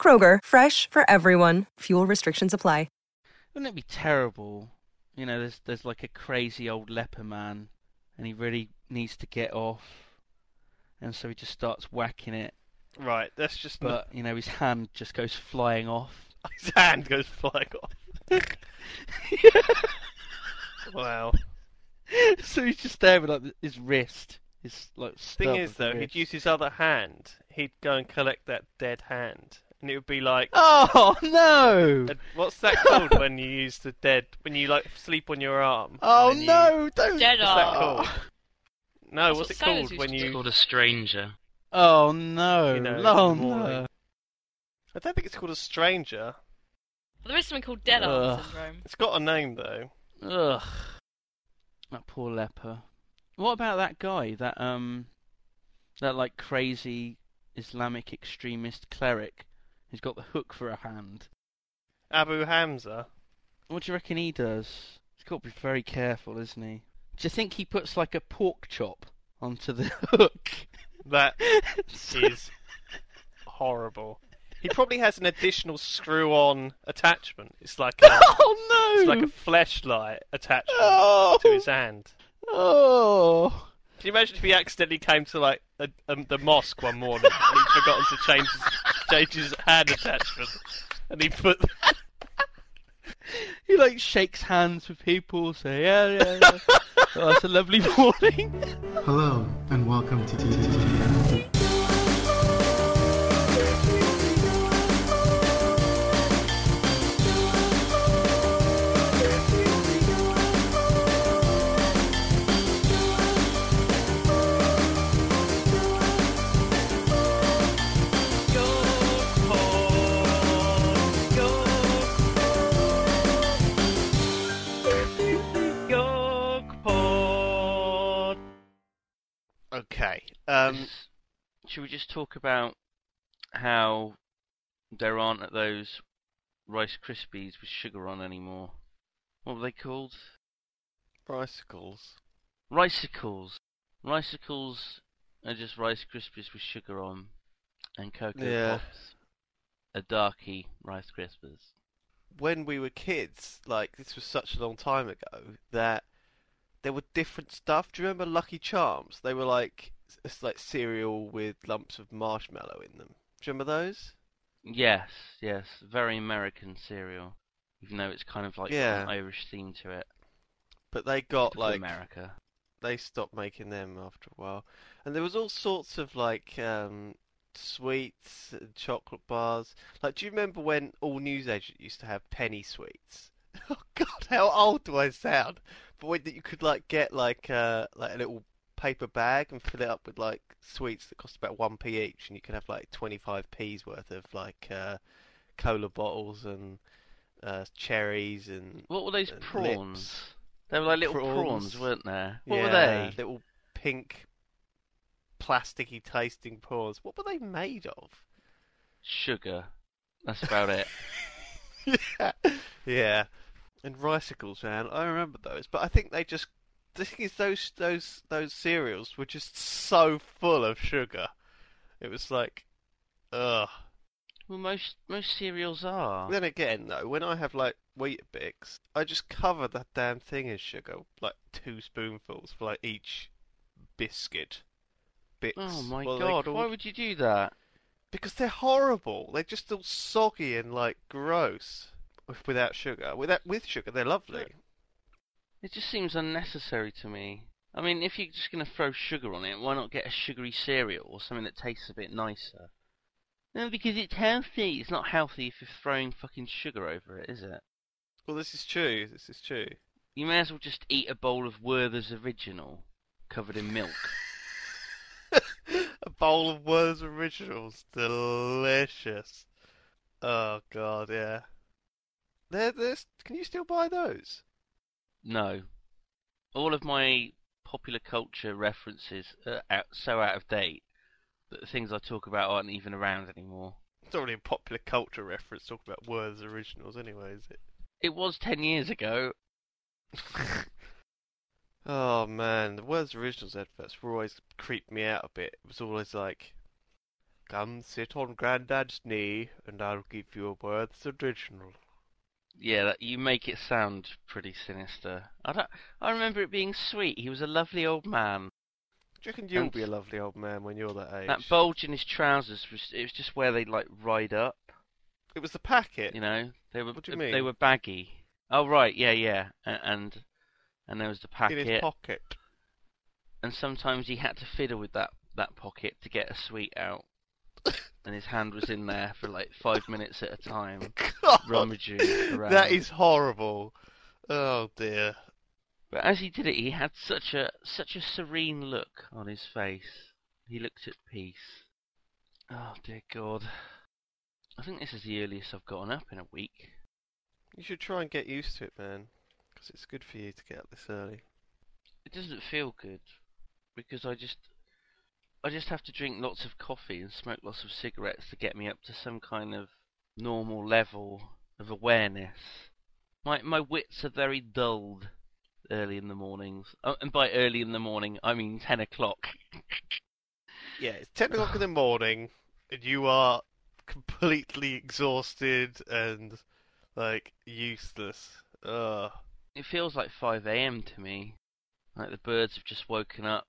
Kroger, fresh for everyone. Fuel restrictions apply. Wouldn't it be terrible? You know, there's there's like a crazy old leper man, and he really needs to get off, and so he just starts whacking it. Right, that's just But you know, his hand just goes flying off. his hand goes flying off. wow. so he's just there with like his wrist, his like. Thing is, though, wrist. he'd use his other hand. He'd go and collect that dead hand, and it would be like, Oh no! uh, what's that called when you use the dead when you like sleep on your arm? Oh and you- no! Don't. Dead What's that called? No, That's what's what it called when you? do. called a stranger. Oh no! You know, oh no! I don't think it's called a stranger. Well, there is something called dead arm syndrome. It's got a name though. Ugh. That poor leper. What about that guy? That um, that like crazy Islamic extremist cleric who's got the hook for a hand. Abu Hamza. What do you reckon he does? He's got to be very careful, isn't he? Do you think he puts like a pork chop onto the hook? That is horrible. He probably has an additional screw-on attachment. It's like a, Oh no! it's like a flashlight attachment oh, to his hand. oh. Can you imagine if he accidentally came to like a, um, the mosque one morning and he'd forgotten to change his, change his hand attachment, and he put He like shakes hands with people, say yeah, yeah, yeah. oh, it's a lovely morning. Hello, and welcome to TTT. Okay. Um, should we just talk about how there aren't those Rice Krispies with sugar on anymore? What were they called? bicycles. Ricicles. Ricicles are just Rice Krispies with sugar on, and Cocoa Yeah. Pops are darky Rice Krispies. When we were kids, like this was such a long time ago, that there were different stuff. Do you remember Lucky Charms? They were like it's like cereal with lumps of marshmallow in them. Do you remember those? Yes, yes, very American cereal, even though it's kind of like Yeah. an Irish theme to it. But they got like America. they stopped making them after a while. And there was all sorts of like um, sweets and chocolate bars. Like, do you remember when all newsagent used to have penny sweets? Oh God, how old do I sound? But when you could like get like uh, like a little paper bag and fill it up with like sweets that cost about one p each, and you could have like twenty five p's worth of like uh, cola bottles and uh, cherries and What were those and prawns? lips. They were like little Prawns. prawns, weren't there? What yeah, were they? Little pink, plasticky tasting prawns. What were they made of? Sugar. That's about it. yeah. yeah. And ricicles, man. I remember those, but I think they just. The thing is, those those those cereals were just so full of sugar. It was like, ugh. Well, most most cereals are. Then again, though, when I have like wheat Weetabix, I just cover that damn thing in sugar, like two spoonfuls for like each biscuit. Bits. Oh my what god! Why would you do that? Because they're horrible. They're just all soggy and like gross with- without sugar. Without with sugar, they're lovely. It just seems unnecessary to me. I mean, if you're just going to throw sugar on it, why not get a sugary cereal or something that tastes a bit nicer? No, because it's healthy. It's not healthy if you're throwing fucking sugar over it, is it? Well, this is true. This is true. You may as well just eat a bowl of Werther's Original covered in milk. a bowl of Werther's Originals, delicious. Oh god, yeah. There, there's. Can you still buy those? No. All of my popular culture references are out, so out of date that the things I talk about aren't even around anymore. It's not really a popular culture reference talking about Werther's Originals, anyway, is it? It was ten years ago. oh man, the Werther's Originals adverts were always creeped me out a bit. It was always like, "Come sit on Grandad's knee, and I'll give you a Werther's Original." Yeah, that, you make it sound pretty sinister. I don't. I remember it being sweet. He was a lovely old man. Do you reckon you'll And- be a lovely old man when you're that age? That bulge in his trousers was. It was just where they like ride up. It was the packet. You know, they were What do you they were baggy. Oh right, yeah, yeah, and and, and there was the packet in his pocket. and sometimes he had to fiddle with that that pocket to get a sweet out, and his hand was in there for like five minutes at a time, God, rummaging around. that is horrible. Oh dear. But as he did it, he had such a such a serene look on his face. He looked at peace. Oh dear God. I think this is the earliest I've gotten up in a week. You should try and get used to it, man. Because it's good for you to get up this early. It doesn't feel good because I just I just have to drink lots of coffee and smoke lots of cigarettes to get me up to some kind of normal level of awareness. My my wits are very dulled early in the mornings, oh, and by early in the morning I mean ten o'clock. Yeah, it's 10 o'clock in the morning, and you are completely exhausted and, like, useless. Ugh. It feels like 5 a.m. to me. Like the birds have just woken up.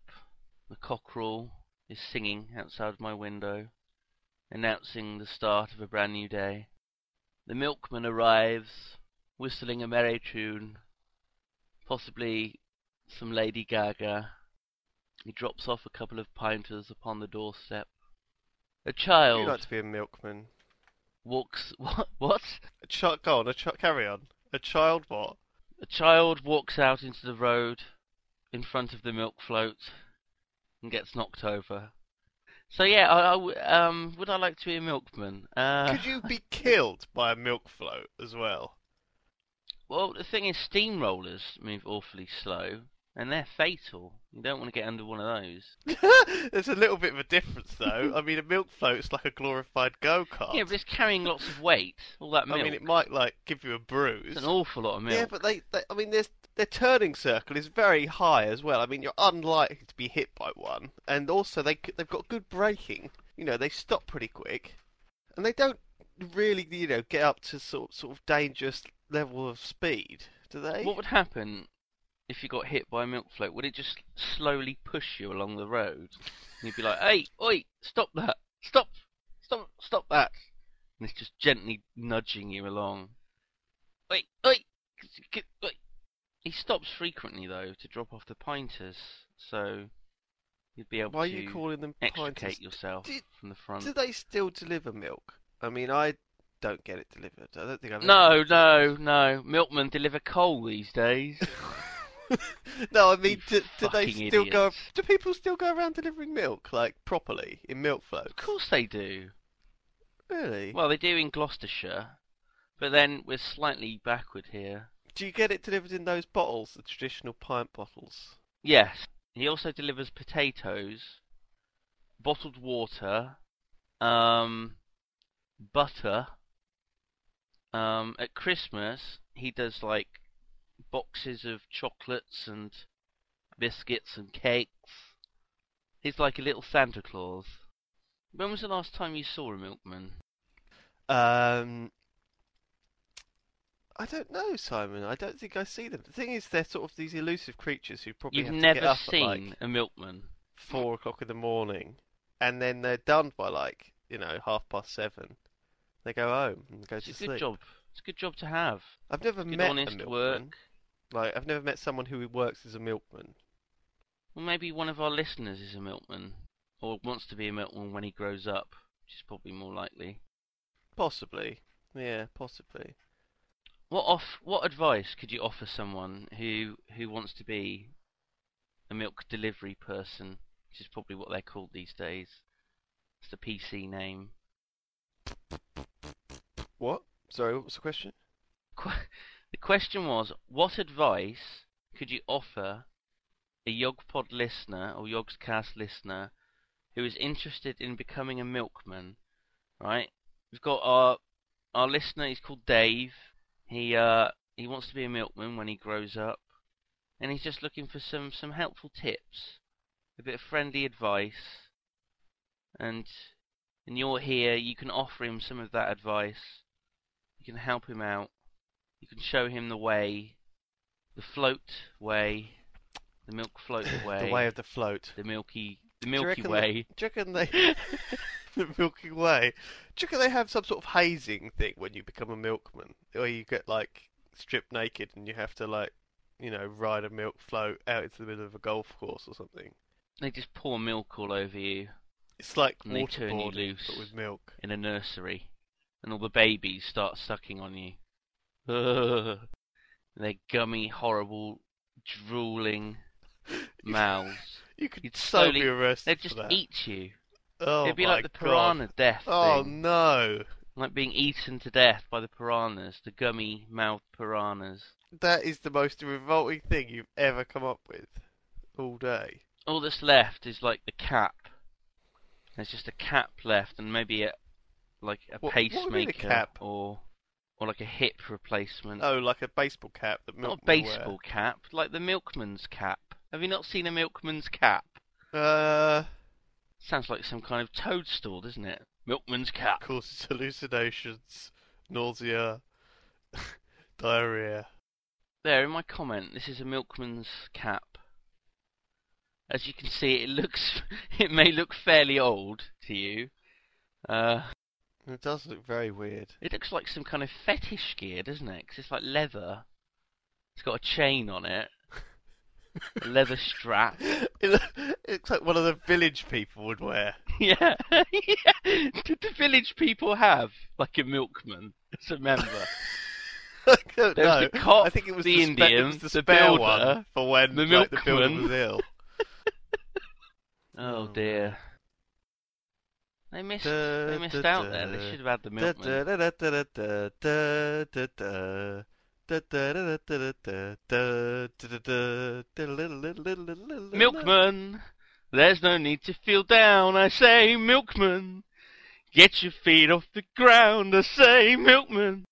The cockerel is singing outside my window, announcing the start of a brand new day. The milkman arrives, whistling a merry tune, possibly some Lady Gaga. He drops off a couple of pinters upon the doorstep. A child like to be a milkman. walks. What? What? A child, go on, a chi- carry on. A child what? A child walks out into the road in front of the milk float and gets knocked over. So yeah, I, I um, would I like to be a milkman? Uh, Could you be killed by a milk float as well? Well, the thing is, steamrollers move awfully slow, and they're fatal. You don't want to get under one of those. There's a little bit of a difference, though. I mean, a milk float's like a glorified go-kart. Yeah, but it's carrying lots of weight. All that milk. I mean, it might like give you a bruise. It's an awful lot of milk. Yeah, but they, they I mean, there's, their turning circle is very high as well. I mean, you're unlikely to be hit by one, and also they they've got good braking. You know, they stop pretty quick, and they don't really, you know, get up to sort sort of dangerous level of speed, do they? What would happen if you got hit by a milk float? Would it just slowly push you along the road? And you'd be like, "Hey, oi, stop that! Stop! Stop! Stop that!" And it's just gently nudging you along. Oi, oi, oi. He stops frequently though to drop off the pinters, so you'd be able Why are to you calling them extricate pinters? yourself Did- from the front. Do they still deliver milk? I mean, I don't get it delivered. I don't think I've No, no, no. Milkmen deliver coal these days. no, I mean, do, do they still go? Do people still go around delivering milk like properly in milk floats? Of course they do. Really? Well, they do in Gloucestershire, but then we're slightly backward here. Do you get it delivered in those bottles, the traditional pint bottles? Yes, he also delivers potatoes, bottled water, um, butter. Um, at Christmas, he does like boxes of chocolates and biscuits and cakes. He's like a little Santa Claus. When was the last time you saw a milkman? Um, I don't know, Simon. I don't think I see them. The thing is, they're sort of these elusive creatures who probably You've have to never get up seen at like a milkman. four o'clock in the morning, and then they're done by like you know half past seven. They go home and go It's to a sleep. good job. It's a good job to have. I've never Good met a milkman. work. Like I've never met someone who works as a milkman. Well, maybe one of our listeners is a milkman, or wants to be a milkman when he grows up, which is probably more likely. Possibly. Yeah, possibly. What off? What advice could you offer someone who who wants to be a milk delivery person, which is probably what they're called these days? It's the PC name. What? Sorry, what was the question? Qu- the question was, what advice could you offer a YogPod listener or Yogscast listener who is interested in becoming a milkman? Right? We've got our our listener. He's called Dave. He uh he wants to be a milkman when he grows up, and he's just looking for some some helpful tips, a bit of friendly advice, and and you're here. You can offer him some of that advice. You can help him out. You can show him the way, the float way, the milk float way, The way of the float. the milky, the milky way. The, do you reckon they the Milky Way? Do you reckon they have some sort of hazing thing when you become a milkman, where you get like stripped naked and you have to like, you know, ride a milk float out into the middle of a golf course or something? They just pour milk all over you It's like And they turn you loose. but with milk. in a nursery, and all the babies start sucking on you. Ugh. Their gummy, horrible, drooling mouths. You could You'd so slowly- be arrested They'd just that. eat you. Oh It'd be like the God. piranha death Oh thing. no, Like being eaten to death by the piranhas, the gummy mouthed piranhas. that is the most revolting thing you've ever come up with all day. All that's left is like the cap. There's just a cap left, and maybe a like a What- what you mean a pacemaker cap? or or like a hip replacement. Oh, like a baseball cap that Not a milkmen wear. baseball cap, like the milkman's cap. Have you not seen a milkman's cap? Uh, Sounds like some kind of toadstool, doesn't it? Milkman's cap. causes hallucinations, nausea, diarrhea. There, in my comment, this is a milkman's cap. As you can see, it looks, it may look fairly old to you. Uh, It does look very weird. it looks like some kind of fetish gear, doesn't it? 'Cause it's like leather. It's got a chain on it, leather strap. It loo- it looks like one of the village people would wear. Yeah. yeah. Did the village people have like a milkman as a member? I don't There's know. the cop, I think it was the the, spe- it Indian, was the the spare builder, one for when the like, the builder milkman. was ill. Oh Oh, dear. They missed. Da, They missed da, out there. They should have had the Da, milkman. da, Milkman, there's no need to feel down. I say, Milkman, get your feet off the ground. I say, Milkman.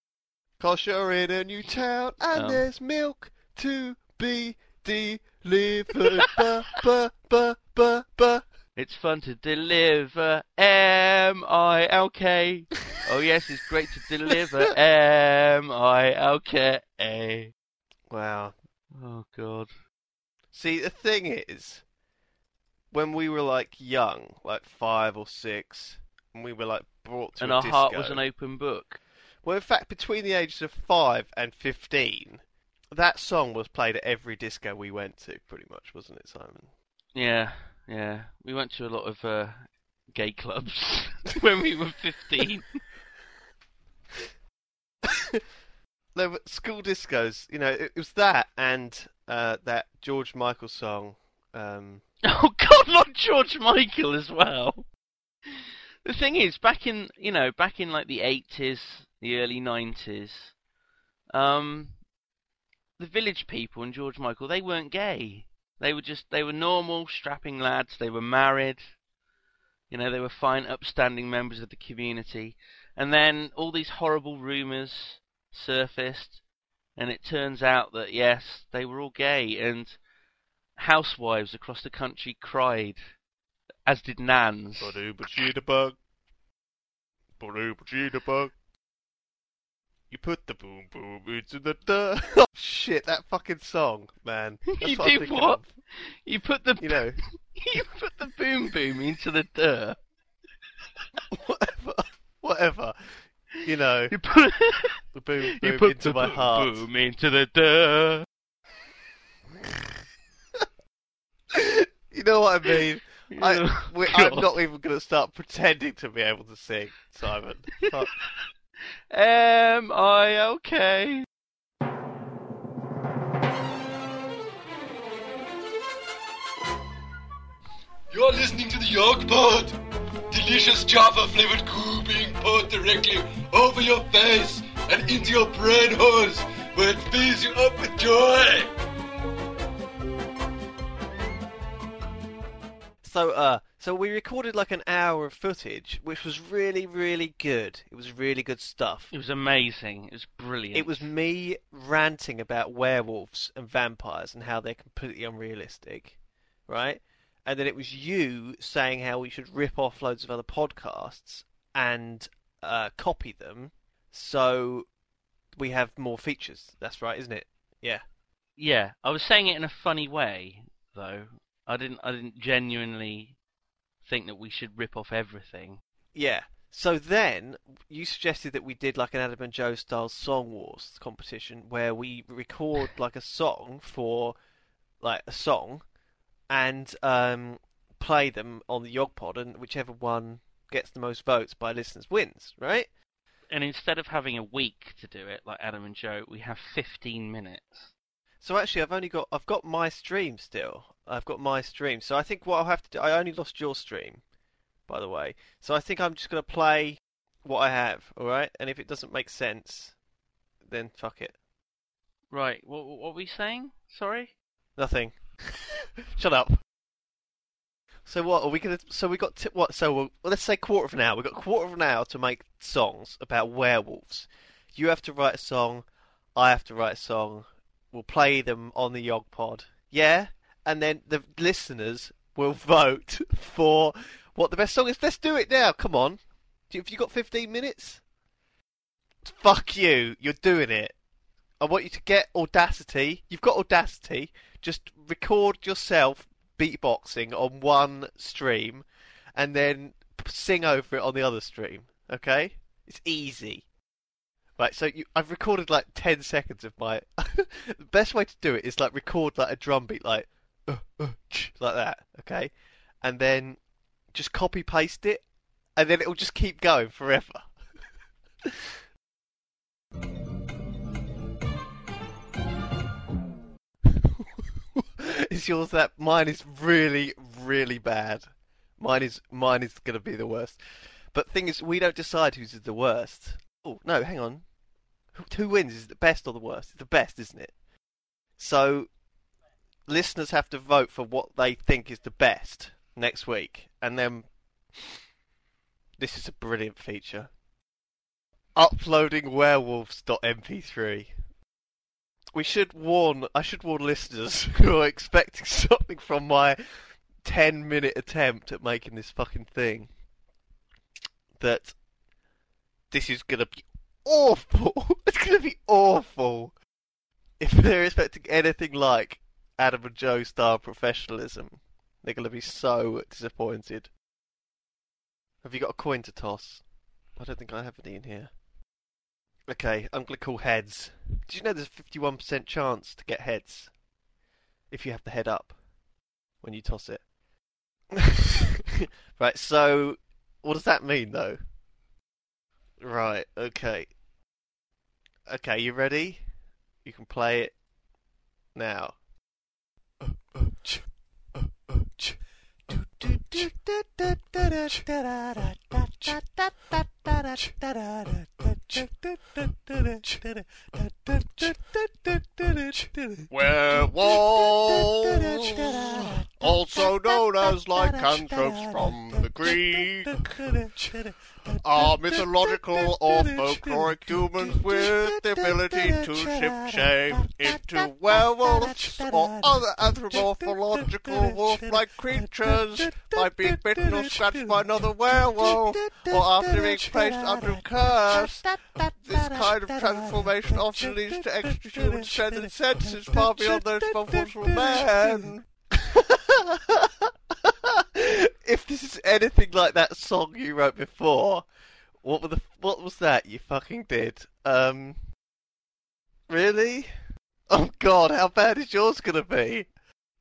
Cause you're in a new town and oh. there's milk to be delivered. ba, ba, ba, ba, ba. It's fun to deliver M I L K. Oh yes, it's great to deliver M I L K. Wow. Oh god. See, the thing is, when we were like young, like five or six, and we were like brought to And a our heart was an open book. Well, in fact, between the ages of five and fifteen, that song was played at every disco we went to, pretty much, wasn't it, Simon? Yeah, yeah. We went to a lot of uh, gay clubs when we were 15. There were school discos, you know, it, it was that and uh, that George Michael song. Um, oh god, not George Michael as well. The thing is, back in, you know, back in like the 80s, the early 90s, um, the village people and George Michael, they weren't gay. They were just, they were normal, strapping lads. They were married. You know, they were fine, upstanding members of the community. And then all these horrible rumours surfaced, and it turns out that yes, they were all gay, and housewives across the country cried, as did nans. Ba-doo-ba-chee-da-bug. Ba-doo-ba-chee-da-bug. You put the boom boom into the duh. Oh, shit, that fucking song, man. That's You what did what? of. You put the You know, you put the boom boom into the dirt. whatever, whatever. You know, You put the boom you boom put into the my boom heart. boom into the dirt. You know what I mean? I, Oh, we, I'm not even going to start pretending to be able to sing, Simon. Fuck. Am I okay? You're listening to the Yog Pod, delicious Java flavored goo being poured directly over your face and into your brain holes, where it fills you up with joy. So, uh, so we recorded like an hour of footage, which was really, really good. It was really good stuff. It was amazing. It was brilliant. It was me ranting about werewolves and vampires and how they're completely unrealistic, right? And then it was you saying how we should rip off loads of other podcasts and uh, copy them so we have more features. That's right, isn't it? Yeah. Yeah, I was saying it in a funny way, though. I didn't. I didn't genuinely think that we should rip off everything. Yeah. So then you suggested that we did like an Adam and Joe style song wars competition where we record like a song for like a song and um, play them on the Yogpod and whichever one gets the most votes by listeners wins, right? And instead of having a week to do it, like Adam and Joe, we have 15 minutes. So actually, I've only got I've got my stream still. I've got my stream. So I think what I'll have to do. I only lost your stream, by the way. So I think I'm just gonna play what I have. All right. And if it doesn't make sense, then fuck it. Right. What, what were we saying? Sorry. Nothing. Shut up. So what are we gonna? So we got t- what? So we'll, let's say quarter of an hour. We have got quarter of an hour to make songs about werewolves. You have to write a song. I have to write a song. We'll play them on the Yog Pod. Yeah, and then the listeners will vote for what the best song is. Let's do it now. Come on. Have you got 15 minutes? Fuck you. You're doing it. I want you to get Audacity. You've got Audacity. Just record yourself beatboxing on one stream and then sing over it on the other stream. Okay? It's easy. Right, so you, I've recorded like 10 seconds of my. the best way to do it is like record like a drum beat, like. Uh, uh, ch, like that, okay? And then just copy paste it, and then it'll just keep going forever. is yours that? Mine is really, really bad. Mine is mine is gonna be the worst. But thing is, we don't decide who's the worst. Oh no, hang on. Who, wins? Is the best or the worst? It's the best, isn't it? So listeners have to vote for what they think is the best next week, and then this is a brilliant feature. Uploading werewolves.mp3. We should warn. I should warn listeners who are expecting something from my ten-minute attempt at making this fucking thing that this is gonna be awful. it's gonna be awful. If they're expecting anything like Adam and Joe style professionalism, they're gonna be so disappointed. Have you got a coin to toss? I don't think I have any in here. Okay, I'm gonna call heads. Did you know there's a 51% chance to get heads if you have the head up when you toss it? right, so what does that mean though? Right, okay. Okay, you ready? You can play it now. Werewolves, also known as lycanthropes from the Greek, are mythological or folkloric humans with the ability to shift shape into werewolves or other anthropomorphological wolf-like creatures by being bitten or scratched by another werewolf or after being placed under a curse. This kind of transformation often leads to extra-human strength and senses far beyond those of mortal man. if this is anything like that song you wrote before, what were the what was that you fucking did? Um, really? Oh God, how bad is yours gonna be?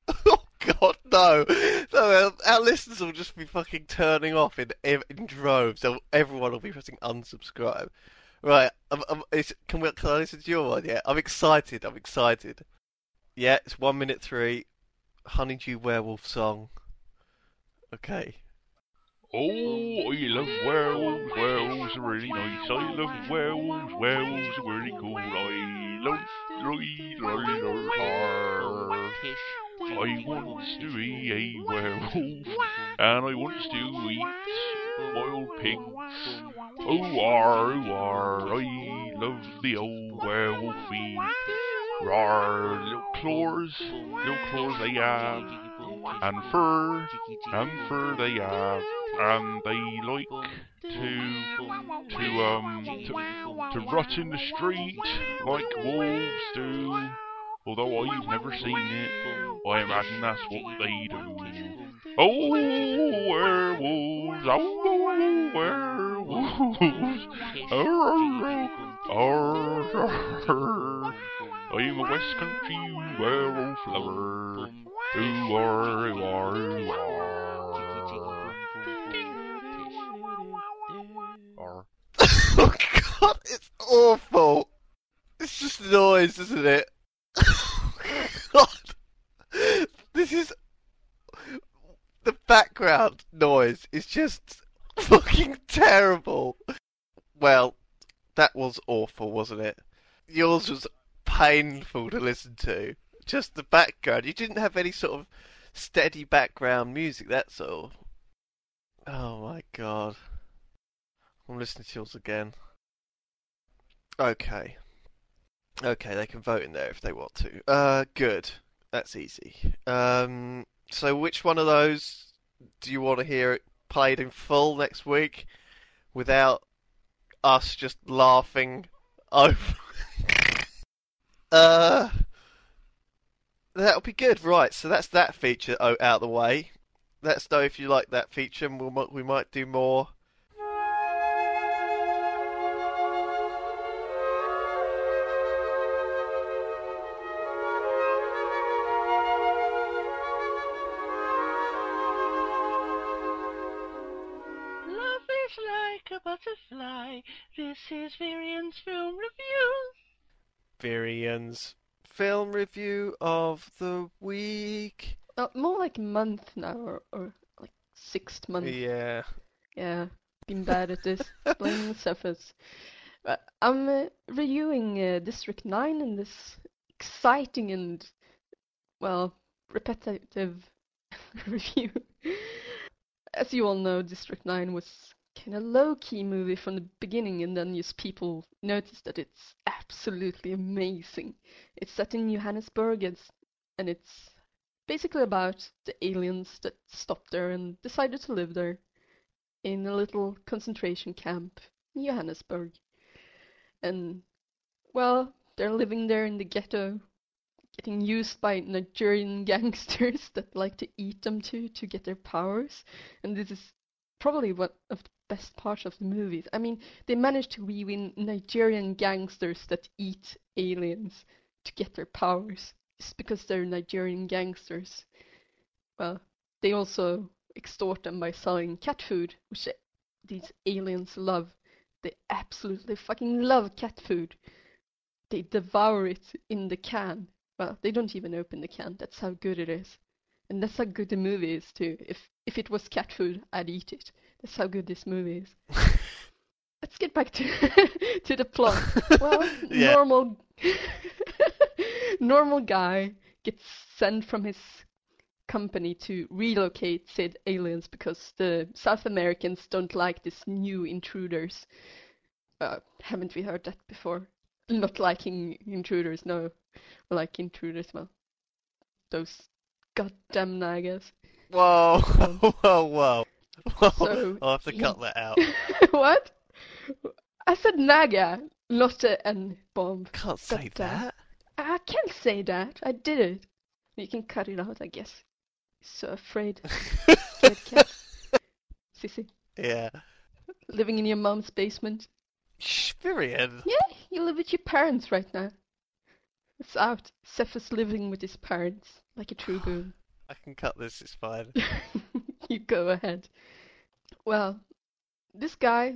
Oh God, no! No, our, our listeners will just be fucking turning off in in droves. Everyone will be pressing unsubscribe. Right, um, is, can we can I listen to your one? Yeah, I'm excited. I'm excited. Yeah, it's one minute three. Honeydew werewolf song. Okay. Oh, I love werewolves. Werewolves are really nice. I love werewolves. Werewolves are really cool. I love, I love, I wants to be a werewolf, and I wants to eat wild pigs. Oh, ar, oh, ar, I love the old werewolfy. Rar, little claws, little claws they have, and fur, and fur they have, and they like to, to, um, to, to rot in the street like wolves do. Although I've never seen it, I imagine that's what they do. Oh, werewolves! Oh, werewolves! Arr, arr, arr. I'm a West Country werewolf lover. Oh god, it's awful. It's just noise, isn't it? Oh, god, this is the background noise is just fucking terrible. Well, that was awful, wasn't it? Yours was painful to listen to. Just the background. You didn't have any sort of steady background music, that's all. Oh my god. I'm listening to yours again. Okay. Okay, they can vote in there if they want to. Uh, good. That's easy. Um, so which one of those do you want to hear it played in full next week without us just laughing over? uh, that'll be good. Right, so that's that feature out of the way. Let us know if you like that feature, and we'll, we might do more. Love is like a butterfly. This is Varian's film review. Varian's film review of the week. Uh, more like month now, or, or like sixth month. Yeah. Yeah, been bad at this. Blaming the surface. But I'm uh, reviewing uh, District 9 in this exciting and, well, repetitive review. As you all know, District 9 was kind of low-key movie from the beginning, and then just people notice that it's absolutely amazing. It's set in Johannesburg, it's, and it's basically about the aliens that stopped there and decided to live there in a little concentration camp in Johannesburg. And, well, they're living there in the ghetto, getting used by Nigerian gangsters that like to eat them too to get their powers. And this is probably one of the best parts of the movies. I mean, they managed to weave in Nigerian gangsters that eat aliens to get their powers. Just because they're Nigerian gangsters. Well, they also extort them by selling cat food, which these aliens love. They absolutely fucking love cat food. They devour it in the can. Well, they don't even open the can. That's how good it is. And that's how good the movie is too. If if it was cat food, I'd eat it. That's how good this movie is. Let's get back to to the plot. Well, Yeah. normal normal guy gets sent from his company to relocate said aliens because the South Americans don't like these new intruders. Uh, haven't we heard that before? Not liking intruders, no. Like intruders, well, those goddamn nagas. Whoa, whoa, whoa. Whoa. So I'll have to cut that out. what? I said naga, not a N bomb. Can't say that. I can't say that. I did it. You can cut it out, I guess. So afraid. Scared cat. Sissy. Yeah. Living in your mom's basement. Shh, Virian. Yeah, you live with your parents right now. It's out. Seth is living with his parents, like a true goon. I can cut this, it's fine. you go ahead. Well, this guy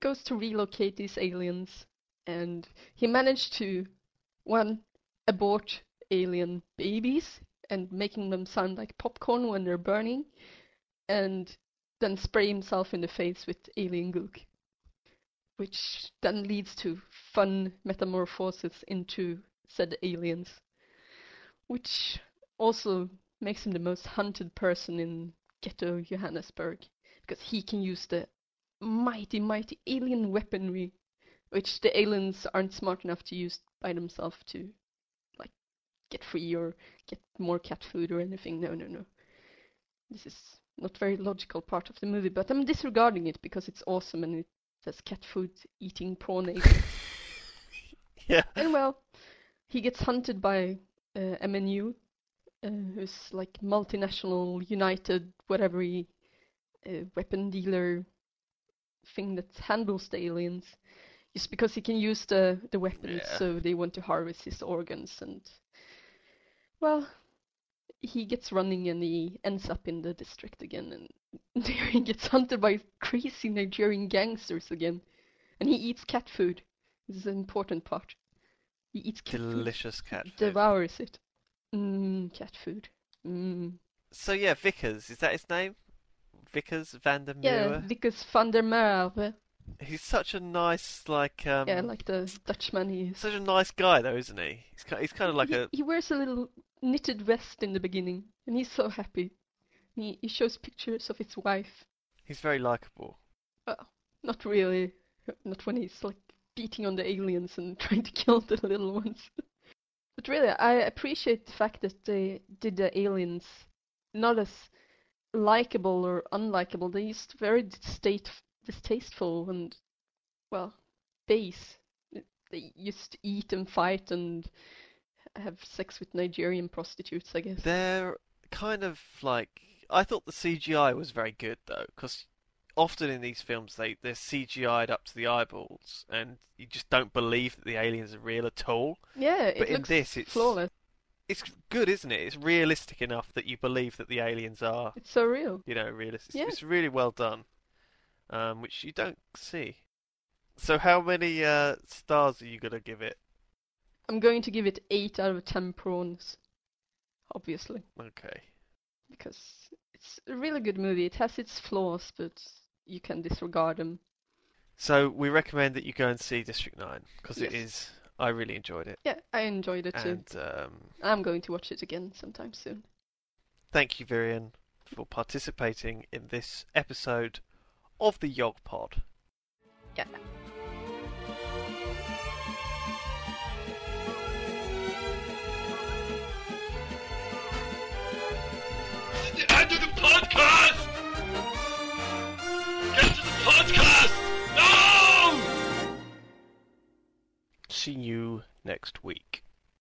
goes to relocate these aliens, and he managed to, one, abort alien babies and making them sound like popcorn when they're burning, and then spray himself in the face with alien gook, which then leads to fun metamorphosis into said the aliens, which also makes him the most hunted person in ghetto Johannesburg because he can use the mighty, mighty alien weaponry, which the aliens aren't smart enough to use by themselves to, like, get free or get more cat food or anything. No, no, no. This is not very logical part of the movie, but I'm disregarding it because it's awesome and it says cat food eating prawn. Yeah. And well, he gets hunted by uh, MNU, uh, who's like multinational, united, whatever he, uh, weapon dealer thing that handles the aliens. Just because he can use the the weapons, Yeah. so they want to harvest his organs, and well, he gets running and he ends up in the district again, and there he gets hunted by crazy Nigerian gangsters again, and he eats cat food. This is an important part. He eats cat food Delicious cat food. devours it. Mmm, cat food. Mmm. So yeah, Wikus, is that his name? Wikus van der Meer. Yeah, Wikus van der Merwe. He's such a nice, like, um, Yeah, like the Dutchman he is. such a nice guy though, isn't he? He's kind, he's kind of like he, a he wears a little knitted vest in the beginning, and he's so happy. He, he shows pictures of his wife. he's very likable. Well, not really. Not when he's like beating on the aliens and trying to kill the little ones. but really, I appreciate the fact that they did the aliens not as likable or unlikable. They used very distate, distasteful and, well, base. They used to eat and fight and have sex with Nigerian prostitutes, I guess. They're kind of like I thought the CGI was very good though, because often in these films they they're CGI'd up to the eyeballs, and you just don't believe that the aliens are real at all. Yeah, But it in looks this, it's flawless. it's good, isn't it? It's realistic enough that you believe that the aliens are, It's so real. you know, realistic. Yeah. It's really well done, um, which you don't see. So how many uh, stars are you gonna give it? I'm going to give it 8 out of 10 prawns. Obviously. Okay. Because it's a really good movie. It has its flaws, but you can disregard them. So we recommend that you go and see District Nine because it Yes. is. I really enjoyed it, Yeah, I enjoyed it too. and um, I'm going to watch it again sometime soon. thank you, Virian, for participating in this episode of the Yog Pod. Yeah. See you next week.